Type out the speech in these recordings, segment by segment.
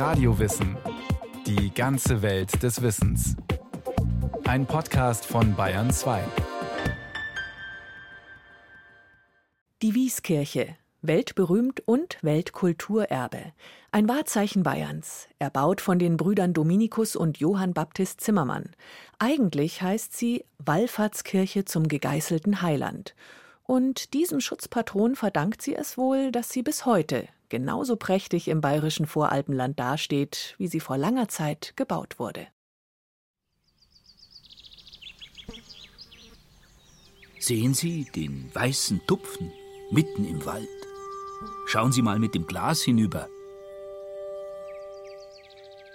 Radiowissen. Die ganze Welt des Wissens. Ein Podcast von Bayern 2. Die Wieskirche, weltberühmt und Weltkulturerbe. Ein Wahrzeichen Bayerns, erbaut von den Brüdern Dominikus und Johann Baptist Zimmermann. Eigentlich heißt sie Wallfahrtskirche zum gegeißelten Heiland. Und diesem Schutzpatron verdankt sie es wohl, dass sie bis heute genauso prächtig im bayerischen Voralpenland dasteht, wie sie vor langer Zeit gebaut wurde. Sehen Sie den weißen Tupfen mitten im Wald? Schauen Sie mal mit dem Glas hinüber.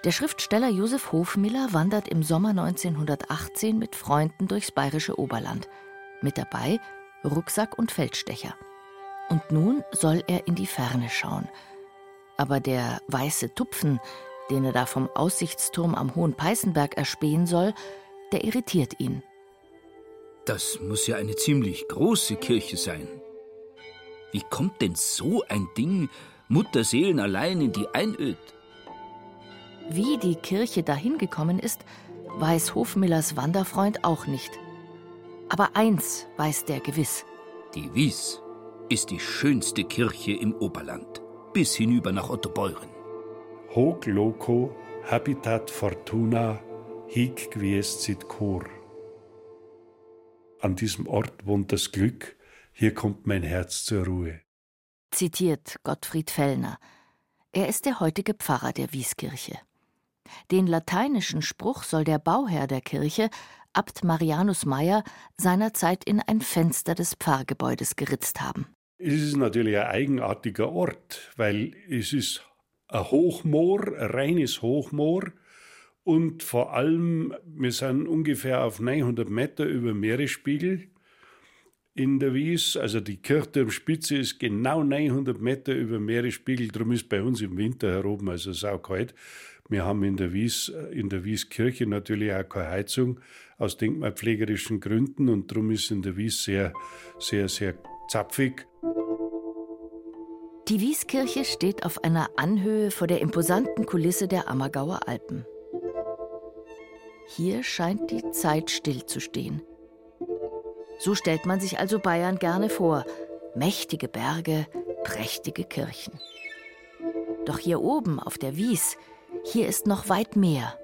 Der Schriftsteller Josef Hofmiller wandert im Sommer 1918 mit Freunden durchs bayerische Oberland. Mit dabei Rucksack und Feldstecher. Und nun soll er in die Ferne schauen. Aber der weiße Tupfen, den er da vom Aussichtsturm am Hohen Peißenberg erspähen soll, der irritiert ihn. Das muss ja eine ziemlich große Kirche sein. Wie kommt denn so ein Ding Mutterseelen allein in die Einöd? Wie die Kirche dahin gekommen ist, weiß Hofmillers Wanderfreund auch nicht. Aber eins weiß der gewiss. Die Wies ist die schönste Kirche im Oberland, bis hinüber nach Ottobeuren. Hoc loco habitat fortuna hic quiescit cor. An diesem Ort wohnt das Glück, hier kommt mein Herz zur Ruhe. Zitiert Gottfried Fellner. Er ist der heutige Pfarrer der Wieskirche. Den lateinischen Spruch soll der Bauherr der Kirche Abt Marianus Meyer seinerzeit in ein Fenster des Pfarrgebäudes geritzt haben. Es ist natürlich ein eigenartiger Ort, weil es ist ein Hochmoor, ein reines Hochmoor. Und vor allem, wir sind ungefähr auf 900 Meter über Meeresspiegel in der Wies. Also die Kirchturmspitze ist genau 900 Meter über Meeresspiegel. Darum ist bei uns im Winter heroben also saukalt. Wir haben in der Wies, in der Wieskirche natürlich auch keine Heizung aus denkmalpflegerischen Gründen und darum ist in der Wies sehr, sehr, sehr zapfig. Die Wieskirche steht auf einer Anhöhe vor der imposanten Kulisse der Ammergauer Alpen. Hier scheint die Zeit stillzustehen. So stellt man sich also Bayern gerne vor. Mächtige Berge, prächtige Kirchen. Doch hier oben auf der Wies hier ist noch weit mehr.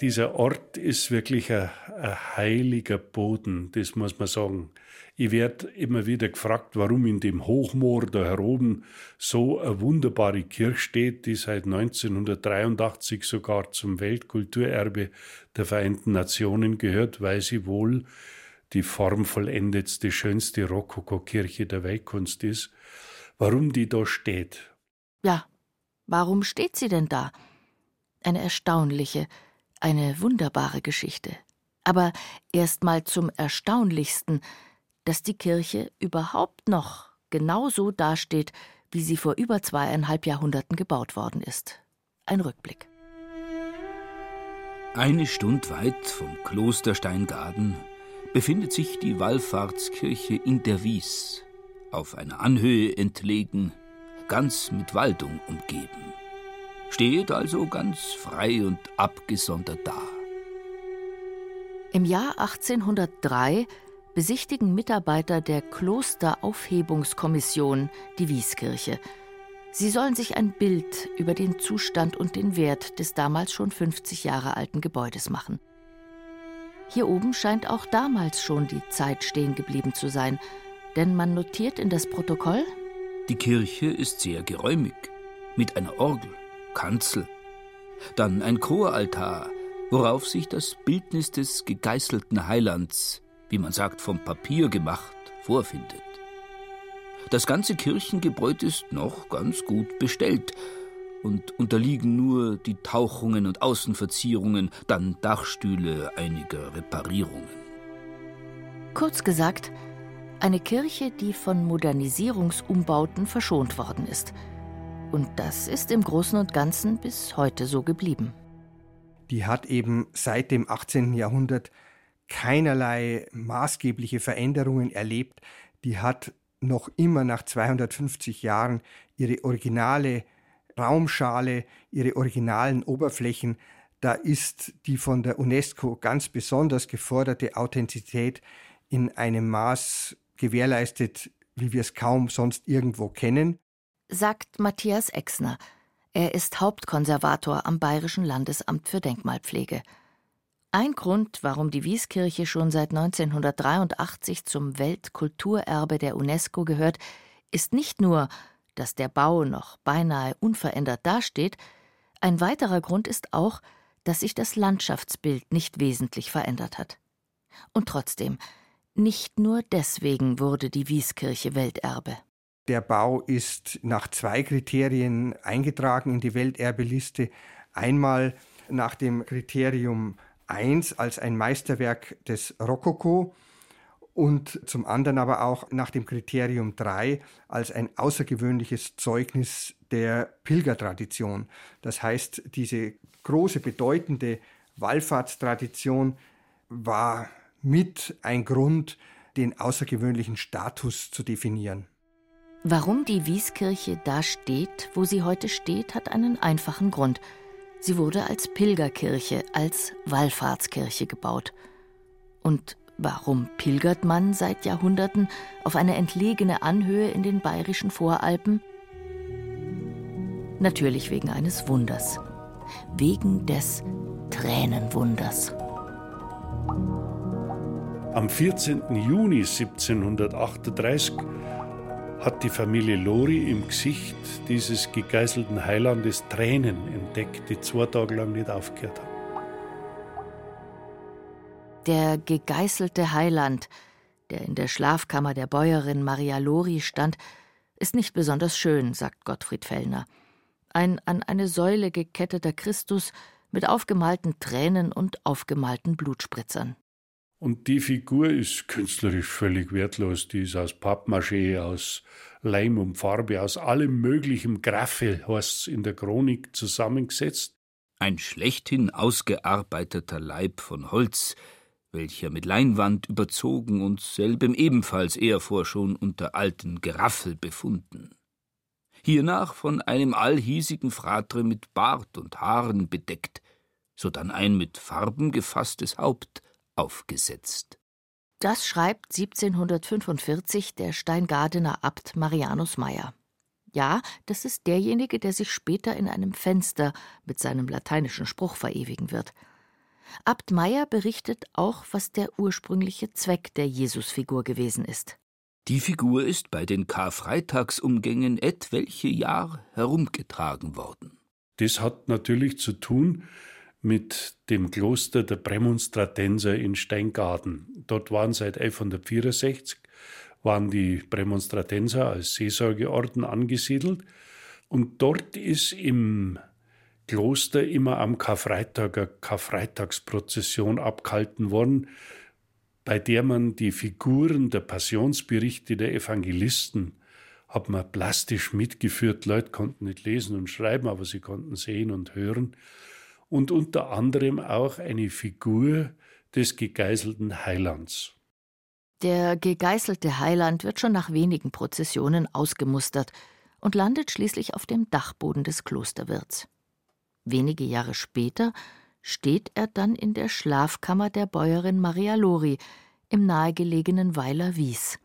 Dieser Ort ist wirklich ein, ein heiliger Boden, das muss man sagen. Ich werde immer wieder gefragt, warum in dem Hochmoor da heroben so eine wunderbare Kirche steht, die seit 1983 sogar zum Weltkulturerbe der Vereinten Nationen gehört, weil sie wohl die formvollendetste, schönste Rokokokirche der Weltkunst ist. Warum die da steht? Ja, warum steht sie denn da? Eine erstaunliche, eine wunderbare Geschichte. Aber erst mal zum Erstaunlichsten, dass die Kirche überhaupt noch genau so dasteht, wie sie vor über zweieinhalb Jahrhunderten gebaut worden ist. Ein Rückblick. Eine Stunde weit vom Kloster Steingaden befindet sich die Wallfahrtskirche in der Wies, auf einer Anhöhe entlegen, ganz mit Waldung umgeben steht also ganz frei und abgesondert da. Im Jahr 1803 besichtigen Mitarbeiter der Klosteraufhebungskommission die Wieskirche. Sie sollen sich ein Bild über den Zustand und den Wert des damals schon 50 Jahre alten Gebäudes machen. Hier oben scheint auch damals schon die Zeit stehen geblieben zu sein, denn man notiert in das Protokoll: Die Kirche ist sehr geräumig, mit einer Orgel, Kanzel, dann ein Choraltar, worauf sich das Bildnis des gegeißelten Heilands, wie man sagt, vom Papier gemacht, vorfindet. Das ganze Kirchengebäude ist noch ganz gut bestellt und unterliegen nur die Tauchungen und Außenverzierungen, dann Dachstühle einiger Reparierungen. Kurz gesagt, eine Kirche, die von Modernisierungsumbauten verschont worden ist – und das ist im Großen und Ganzen bis heute so geblieben. Die hat eben seit dem 18. Jahrhundert keinerlei maßgebliche Veränderungen erlebt. Die hat noch immer nach 250 Jahren ihre originale Raumschale, ihre originalen Oberflächen, da ist die von der UNESCO ganz besonders geforderte Authentizität in einem Maß gewährleistet, wie wir es kaum sonst irgendwo kennen. Sagt Matthias Exner. Er ist Hauptkonservator am Bayerischen Landesamt für Denkmalpflege. Ein Grund, warum die Wieskirche schon seit 1983 zum Weltkulturerbe der UNESCO gehört, ist nicht nur, dass der Bau noch beinahe unverändert dasteht, ein weiterer Grund ist auch, dass sich das Landschaftsbild nicht wesentlich verändert hat. Und trotzdem, nicht nur deswegen wurde die Wieskirche Welterbe. Der Bau ist nach zwei Kriterien eingetragen in die Welterbeliste. Einmal nach dem Kriterium 1 als ein Meisterwerk des Rokoko und zum anderen aber auch nach dem Kriterium 3 als ein außergewöhnliches Zeugnis der Pilgertradition. Das heißt, diese große, bedeutende Wallfahrtstradition war mit ein Grund, den außergewöhnlichen Status zu definieren. Warum die Wieskirche da steht, wo sie heute steht, hat einen einfachen Grund. Sie wurde als Pilgerkirche, als Wallfahrtskirche gebaut. Und warum pilgert man seit Jahrhunderten auf eine entlegene Anhöhe in den bayerischen Voralpen? Natürlich wegen eines Wunders. Wegen des Tränenwunders. Am 14. Juni 1738 hat die Familie Lori im Gesicht dieses gegeißelten Heilandes Tränen entdeckt, die zwei Tage lang nicht aufgehört haben. Der gegeißelte Heiland, der in der Schlafkammer der Bäuerin Maria Lori stand, ist nicht besonders schön, sagt Gottfried Fellner. Ein an eine Säule geketteter Christus mit aufgemalten Tränen und aufgemalten Blutspritzern. Und die Figur ist künstlerisch völlig wertlos. Die ist aus Pappmaché, aus Leim und Farbe, aus allem möglichen Graffe, heißt in der Chronik, zusammengesetzt. Ein schlechthin ausgearbeiteter Leib von Holz, welcher mit Leinwand überzogen und selbem ebenfalls eher schon unter alten Geraffel befunden. Hiernach von einem allhiesigen Fratre mit Bart und Haaren bedeckt, sodann ein mit Farben gefasstes Haupt, aufgesetzt. Das schreibt 1745 der Steingadener Abt Marianus Meyer. Ja, das ist derjenige, der sich später in einem Fenster mit seinem lateinischen Spruch verewigen wird. Abt Meyer berichtet auch, was der ursprüngliche Zweck der Jesusfigur gewesen ist. Die Figur ist bei den Karfreitagsumgängen etwelche Jahr herumgetragen worden. Das hat natürlich zu tun mit dem Kloster der Prämonstratenser in Steingaden. Dort waren seit 1164 waren die Prämonstratenser als Seelsorgeorden angesiedelt und dort ist im Kloster immer am Karfreitag eine Karfreitagsprozession abgehalten worden, bei der man die Figuren der Passionsberichte der Evangelisten hat man plastisch mitgeführt. Leute konnten nicht lesen und schreiben, aber sie konnten sehen und hören und unter anderem auch eine Figur des gegeißelten Heilands. Der gegeißelte Heiland wird schon nach wenigen Prozessionen ausgemustert und landet schließlich auf dem Dachboden des Klosterwirts. Wenige Jahre später steht er dann in der Schlafkammer der Bäuerin Maria Lori im nahegelegenen Weiler Wies.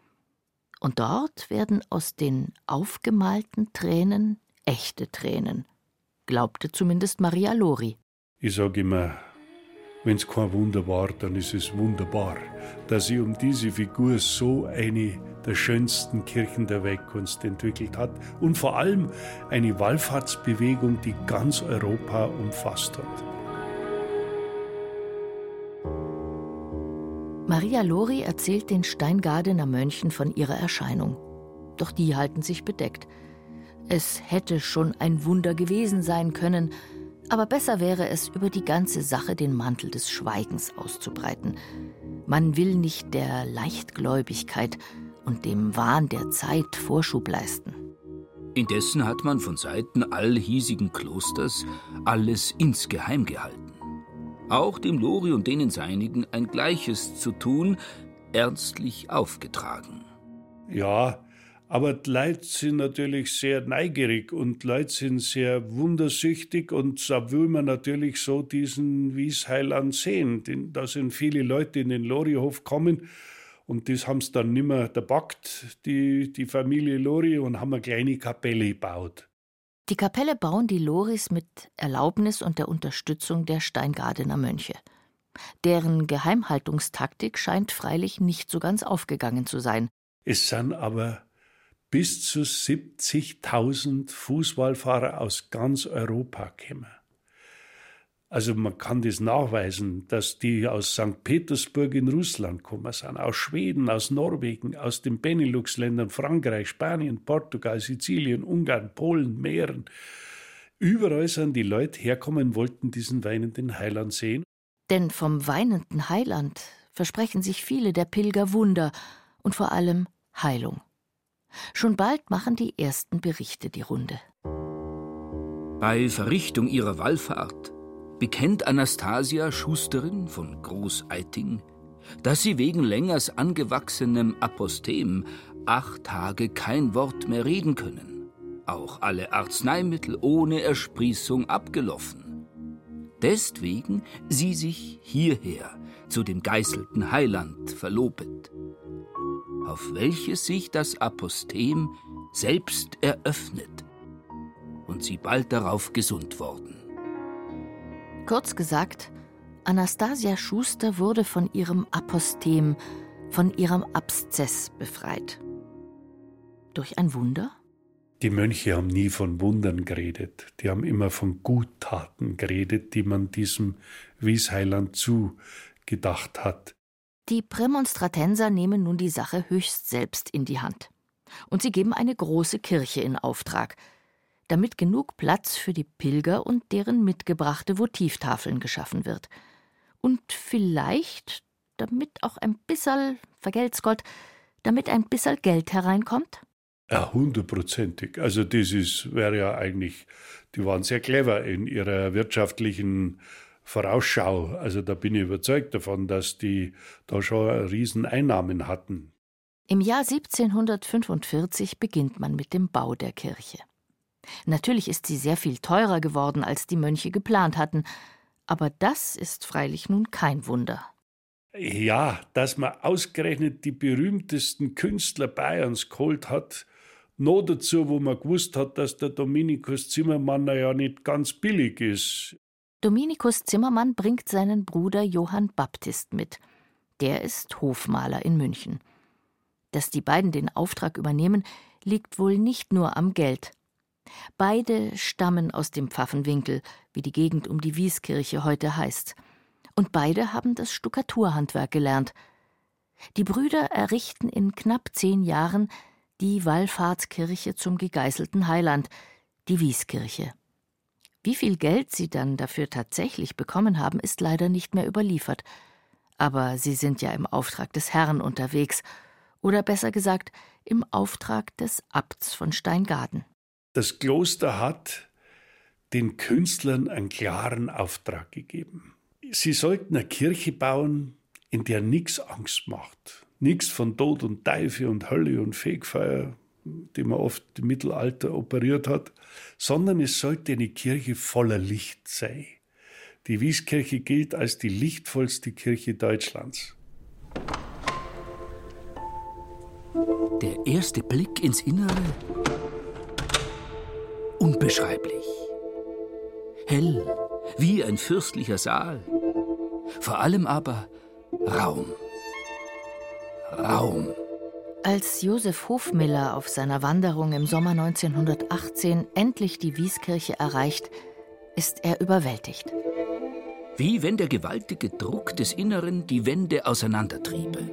Und dort werden aus den aufgemalten Tränen echte Tränen, glaubte zumindest Maria Lori. Ich sage immer, wenn es kein Wunder war, dann ist es wunderbar, dass sich um diese Figur so eine der schönsten Kirchen der Weltkunst entwickelt hat und vor allem eine Wallfahrtsbewegung, die ganz Europa umfasst hat. Maria Lori erzählt den Steingadener Mönchen von ihrer Erscheinung. Doch die halten sich bedeckt. Es hätte schon ein Wunder gewesen sein können, aber besser wäre es, über die ganze Sache den Mantel des Schweigens auszubreiten. Man will nicht der Leichtgläubigkeit und dem Wahn der Zeit Vorschub leisten. Indessen hat man von Seiten allhiesigen Klosters alles insgeheim gehalten. Auch dem Lori und denen Seinigen ein Gleiches zu tun, ernstlich aufgetragen. Ja, Aber die Leute sind natürlich sehr neugierig und die Leute sind sehr wundersüchtig und da will man natürlich so diesen Wiesheiland sehen. Da sind viele Leute in den Lorihof kommen und das haben sie dann nicht mehr dabackt, die, die Familie Lori, und haben eine kleine Kapelle gebaut. Die Kapelle bauen die Loris mit Erlaubnis und der Unterstützung der Steingardener Mönche. Deren Geheimhaltungstaktik scheint freilich nicht so ganz aufgegangen zu sein. Es sind aber bis zu 70.000 Fußballfahrer aus ganz Europa gekommen. Also man kann das nachweisen, dass die aus St. Petersburg in Russland gekommen sind, aus Schweden, aus Norwegen, aus den Benelux-Ländern, Frankreich, Spanien, Portugal, Sizilien, Ungarn, Polen, Mähren. Überall sind die Leute herkommen, wollten diesen weinenden Heiland sehen. Denn vom weinenden Heiland versprechen sich viele der Pilger Wunder und vor allem Heilung. Schon bald machen die ersten Berichte die Runde. Bei Verrichtung ihrer Wallfahrt bekennt Anastasia Schusterin von Großeiting, dass sie wegen längers angewachsenem Apostem acht Tage kein Wort mehr reden können, auch alle Arzneimittel ohne Ersprießung abgelaufen. Deswegen sie sich hierher zu dem geißelten Heiland verlobet, auf welches sich das Apostem selbst eröffnet und sie bald darauf gesund worden. Kurz gesagt, Anastasia Schuster wurde von ihrem Apostem, von ihrem Abszess befreit. Durch ein Wunder? Die Mönche haben nie von Wundern geredet. Die haben immer von Guttaten geredet, die man diesem Wiesheiland zugedacht hat. Die Prämonstratenser nehmen nun die Sache höchst selbst in die Hand. Und sie geben eine große Kirche in Auftrag, damit genug Platz für die Pilger und deren mitgebrachte Votivtafeln geschaffen wird. Und vielleicht, damit auch ein bisserl, vergelt's Gott, damit ein bisserl Geld hereinkommt? Ja, hundertprozentig. Also das wäre ja eigentlich, die waren sehr clever in ihrer wirtschaftlichen Vorausschau. Also da bin ich überzeugt davon, dass die da schon Rieseneinnahmen hatten. Im Jahr 1745 beginnt man mit dem Bau der Kirche. Natürlich ist sie sehr viel teurer geworden, als die Mönche geplant hatten, aber das ist freilich nun kein Wunder. Ja, dass man ausgerechnet die berühmtesten Künstler Bayerns geholt hat, noch dazu, wo man gewusst hat, dass der Dominikus Zimmermann ja nicht ganz billig ist. Dominikus Zimmermann bringt seinen Bruder Johann Baptist mit. Der ist Hofmaler in München. Dass die beiden den Auftrag übernehmen, liegt wohl nicht nur am Geld. Beide stammen aus dem Pfaffenwinkel, wie die Gegend um die Wieskirche heute heißt. Und beide haben das Stuckaturhandwerk gelernt. Die Brüder errichten in knapp zehn Jahren die Wallfahrtskirche zum gegeißelten Heiland, die Wieskirche. Wie viel Geld sie dann dafür tatsächlich bekommen haben, ist leider nicht mehr überliefert. Aber sie sind ja im Auftrag des Herrn unterwegs, oder besser gesagt, im Auftrag des Abts von Steingaden. Das Kloster hat den Künstlern einen klaren Auftrag gegeben. Sie sollten eine Kirche bauen, in der nichts Angst macht. Nichts von Tod und Teufel und Hölle und Fegfeuer, die man oft im Mittelalter operiert hat, sondern es sollte eine Kirche voller Licht sein. Die Wieskirche gilt als die lichtvollste Kirche Deutschlands. Der erste Blick ins Innere Unbeschreiblich. Hell, wie ein fürstlicher Saal. Vor allem aber Raum. Raum. Als Josef Hofmiller auf seiner Wanderung im Sommer 1918 endlich die Wieskirche erreicht, ist er überwältigt. Wie wenn der gewaltige Druck des Inneren die Wände auseinandertriebe.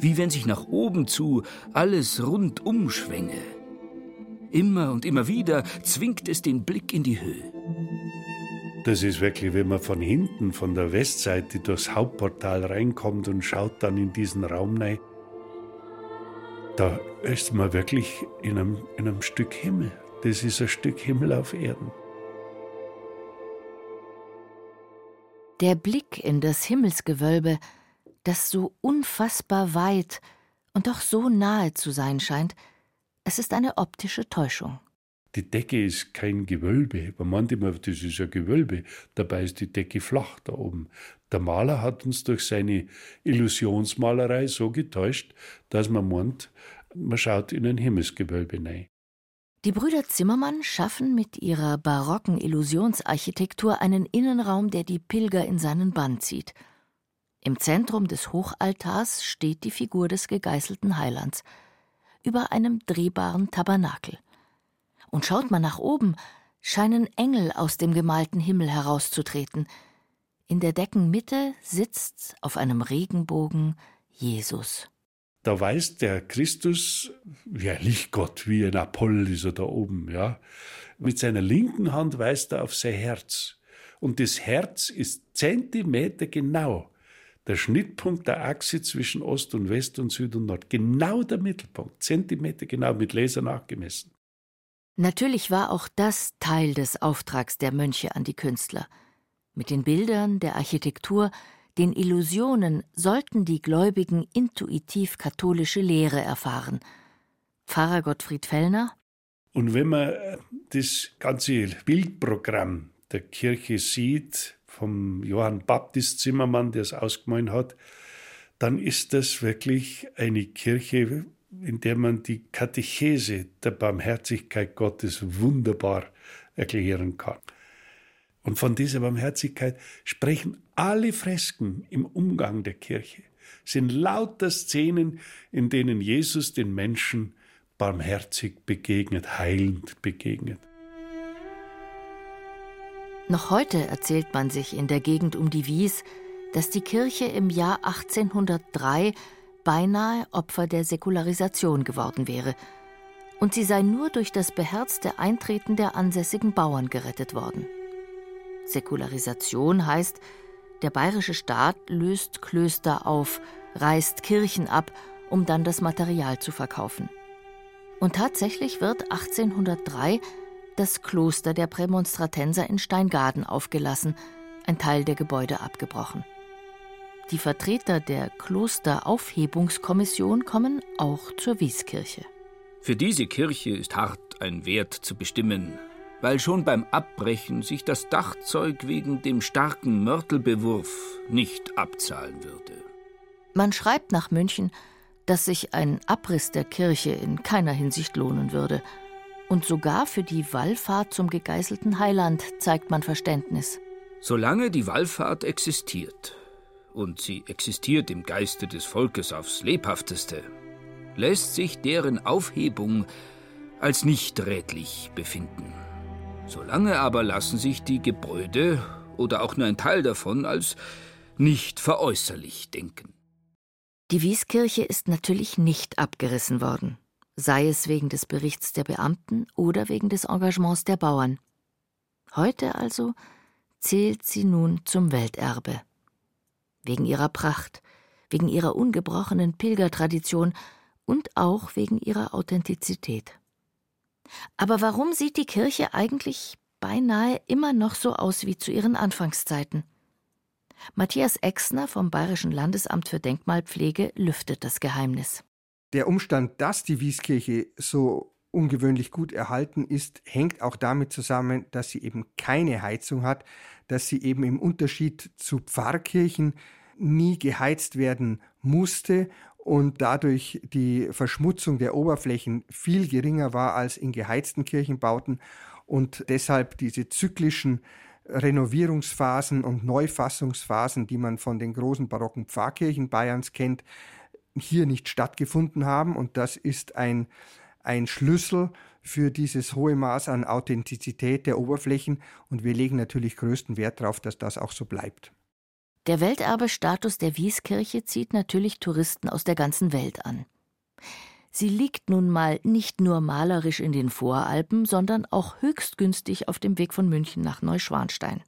Wie wenn sich nach oben zu alles rundum schwänge Immer und immer wieder zwingt es den Blick in die Höhe. Das ist wirklich, wenn man von hinten, von der Westseite durchs Hauptportal reinkommt und schaut dann in diesen Raum rein. Da ist man wirklich in einem, in einem Stück Himmel. Das ist ein Stück Himmel auf Erden. Der Blick in das Himmelsgewölbe, das so unfassbar weit und doch so nahe zu sein scheint, es ist eine optische Täuschung. Die Decke ist kein Gewölbe. Man meint immer, das ist ein Gewölbe. Dabei ist die Decke flach da oben. Der Maler hat uns durch seine Illusionsmalerei so getäuscht, dass man meint, man schaut in ein Himmelsgewölbe hinein. Die Brüder Zimmermann schaffen mit ihrer barocken Illusionsarchitektur einen Innenraum, der die Pilger in seinen Bann zieht. Im Zentrum des Hochaltars steht die Figur des gegeißelten Heilands über einem drehbaren Tabernakel. Und schaut man nach oben, scheinen Engel aus dem gemalten Himmel herauszutreten. In der Deckenmitte sitzt auf einem Regenbogen Jesus. Da weist der Christus, ja, Lichtgott, wie ein Apoll ist er da oben, ja. Mit seiner linken Hand weist er auf sein Herz. Und das Herz ist Zentimeter genau der Schnittpunkt der Achse zwischen Ost und West und Süd und Nord. Genau der Mittelpunkt, Zentimeter genau mit Laser nachgemessen. Natürlich war auch das Teil des Auftrags der Mönche an die Künstler. Mit den Bildern, der Architektur, den Illusionen sollten die Gläubigen intuitiv katholische Lehre erfahren. Pfarrer Gottfried Fellner Und wenn man das ganze Bildprogramm der Kirche sieht, vom Johann Baptist Zimmermann, der es ausgemalt hat, dann ist das wirklich eine Kirche, in der man die Katechese der Barmherzigkeit Gottes wunderbar erklären kann. Und von dieser Barmherzigkeit sprechen alle Fresken im Umgang der Kirche, sind lauter Szenen, in denen Jesus den Menschen barmherzig begegnet, heilend begegnet. Noch heute erzählt man sich in der Gegend um die Wies, dass die Kirche im Jahr 1803 beinahe Opfer der Säkularisation geworden wäre, und sie sei nur durch das beherzte Eintreten der ansässigen Bauern gerettet worden. Säkularisation heißt, der bayerische Staat löst Klöster auf, reißt Kirchen ab, um dann das Material zu verkaufen. Und tatsächlich wird 1803 das Kloster der Prämonstratenser in Steingaden aufgelassen, ein Teil der Gebäude abgebrochen. Die Vertreter der Klosteraufhebungskommission kommen auch zur Wieskirche. Für diese Kirche ist hart ein Wert zu bestimmen, weil schon beim Abbrechen sich das Dachzeug wegen dem starken Mörtelbewurf nicht abzahlen würde. Man schreibt nach München, dass sich ein Abriss der Kirche in keiner Hinsicht lohnen würde. Und sogar für die Wallfahrt zum gegeißelten Heiland zeigt man Verständnis. Solange die Wallfahrt existiert, und sie existiert im Geiste des Volkes aufs lebhafteste, lässt sich deren Aufhebung als nicht rätlich befinden. Solange aber lassen sich die Gebäude oder auch nur ein Teil davon als nicht veräußerlich denken. Die Wieskirche ist natürlich nicht abgerissen worden, sei es wegen des Berichts der Beamten oder wegen des Engagements der Bauern. Heute also zählt sie nun zum Welterbe. Wegen ihrer Pracht, wegen ihrer ungebrochenen Pilgertradition und auch wegen ihrer Authentizität. Aber warum sieht die Kirche eigentlich beinahe immer noch so aus wie zu ihren Anfangszeiten? Matthias Exner vom Bayerischen Landesamt für Denkmalpflege lüftet das Geheimnis. Der Umstand, dass die Wieskirche so ungewöhnlich gut erhalten ist, hängt auch damit zusammen, dass sie eben keine Heizung hat, dass sie eben im Unterschied zu Pfarrkirchen nie geheizt werden musste und dadurch die Verschmutzung der Oberflächen viel geringer war als in geheizten Kirchenbauten und deshalb diese zyklischen Renovierungsphasen und Neufassungsphasen, die man von den großen barocken Pfarrkirchen Bayerns kennt, hier nicht stattgefunden haben. Und das ist ein, ein Schlüssel für dieses hohe Maß an Authentizität der Oberflächen. Und wir legen natürlich größten Wert darauf, dass das auch so bleibt. Der Welterbestatus der Wieskirche zieht natürlich Touristen aus der ganzen Welt an. Sie liegt nun mal nicht nur malerisch in den Voralpen, sondern auch höchst günstig auf dem Weg von München nach Neuschwanstein.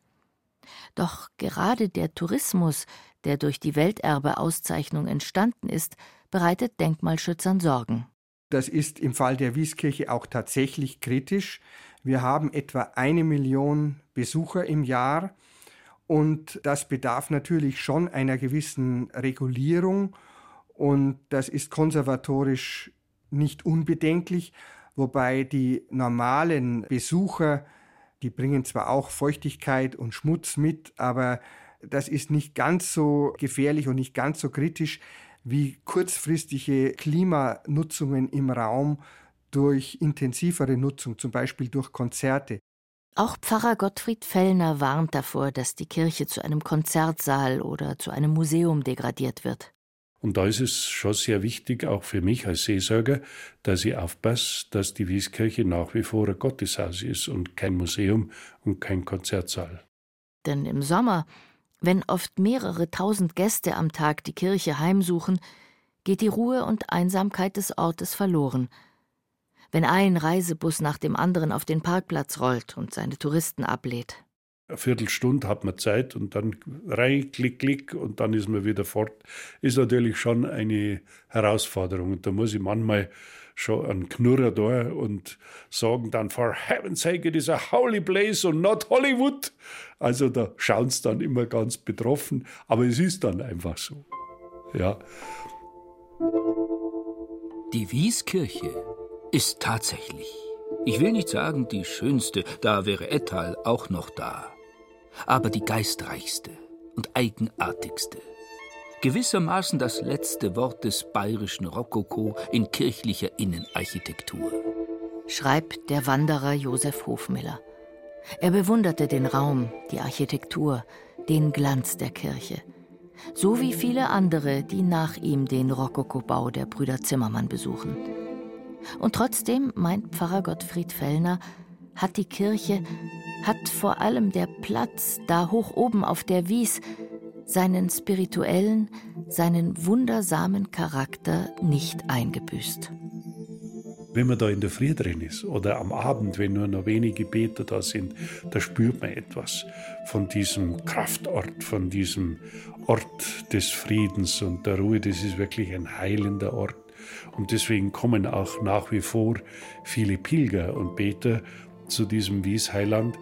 Doch gerade der Tourismus, der durch die Welterbeauszeichnung entstanden ist, bereitet Denkmalschützern Sorgen. Das ist im Fall der Wieskirche auch tatsächlich kritisch. Wir haben etwa eine Million Besucher im Jahr und das bedarf natürlich schon einer gewissen Regulierung und das ist konservatorisch nicht unbedenklich, wobei die normalen Besucher, die bringen zwar auch Feuchtigkeit und Schmutz mit, aber das ist nicht ganz so gefährlich und nicht ganz so kritisch wie kurzfristige Klimanutzungen im Raum durch intensivere Nutzung, zum Beispiel durch Konzerte. Auch Pfarrer Gottfried Fellner warnt davor, dass die Kirche zu einem Konzertsaal oder zu einem Museum degradiert wird. Und da ist es schon sehr wichtig, auch für mich als Seelsorger, dass ich aufpasse, dass die Wieskirche nach wie vor ein Gotteshaus ist und kein Museum und kein Konzertsaal. Denn im Sommer, wenn oft mehrere tausend Gäste am Tag die Kirche heimsuchen, geht die Ruhe und Einsamkeit des Ortes verloren. Wenn ein Reisebus nach dem anderen auf den Parkplatz rollt und seine Touristen ablädt. Eine Viertelstunde hat man Zeit und dann rein, klick, klick und dann ist man wieder fort. Ist natürlich schon eine Herausforderung. Und da muss ich manchmal schon einen Knurrer da und sagen dann, for heaven's sake, it is a holy place and not Hollywood. Also da schauen sie dann immer ganz betroffen, aber es ist dann einfach so. Ja. Die Wieskirche ist tatsächlich, ich will nicht sagen die schönste, da wäre Ettal auch noch da, aber die geistreichste und eigenartigste gewissermaßen das letzte Wort des bayerischen Rokoko in kirchlicher Innenarchitektur. Schreibt der Wanderer Josef Hofmiller. Er bewunderte den Raum, die Architektur, den Glanz der Kirche. So wie viele andere, die nach ihm den Rokokobau der Brüder Zimmermann besuchen. Und trotzdem, meint Pfarrer Gottfried Fellner, hat die Kirche, hat vor allem der Platz da hoch oben auf der Wies seinen spirituellen, seinen wundersamen Charakter nicht eingebüßt. Wenn man da in der Früh drin ist oder am Abend, wenn nur noch wenige Beter da sind, da spürt man etwas von diesem Kraftort, von diesem Ort des Friedens und der Ruhe. Das ist wirklich ein heilender Ort. Und deswegen kommen auch nach wie vor viele Pilger und Beter zu diesem Wiesheiland,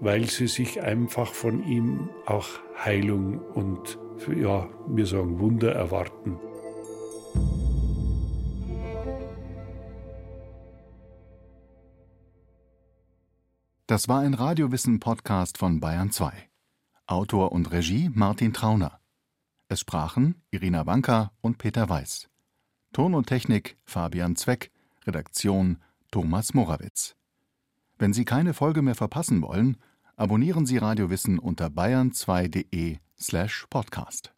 weil sie sich einfach von ihm auch Heilung und, ja, wir sagen Wunder erwarten. Das war ein Radiowissen-Podcast von Bayern 2. Autor und Regie Martin Trauner. Es sprachen Irina Wanka und Peter Weiß. Ton und Technik Fabian Zweck. Redaktion Thomas Morawitz. Wenn Sie keine Folge mehr verpassen wollen, abonnieren Sie Radiowissen unter bayern2.de slash podcast.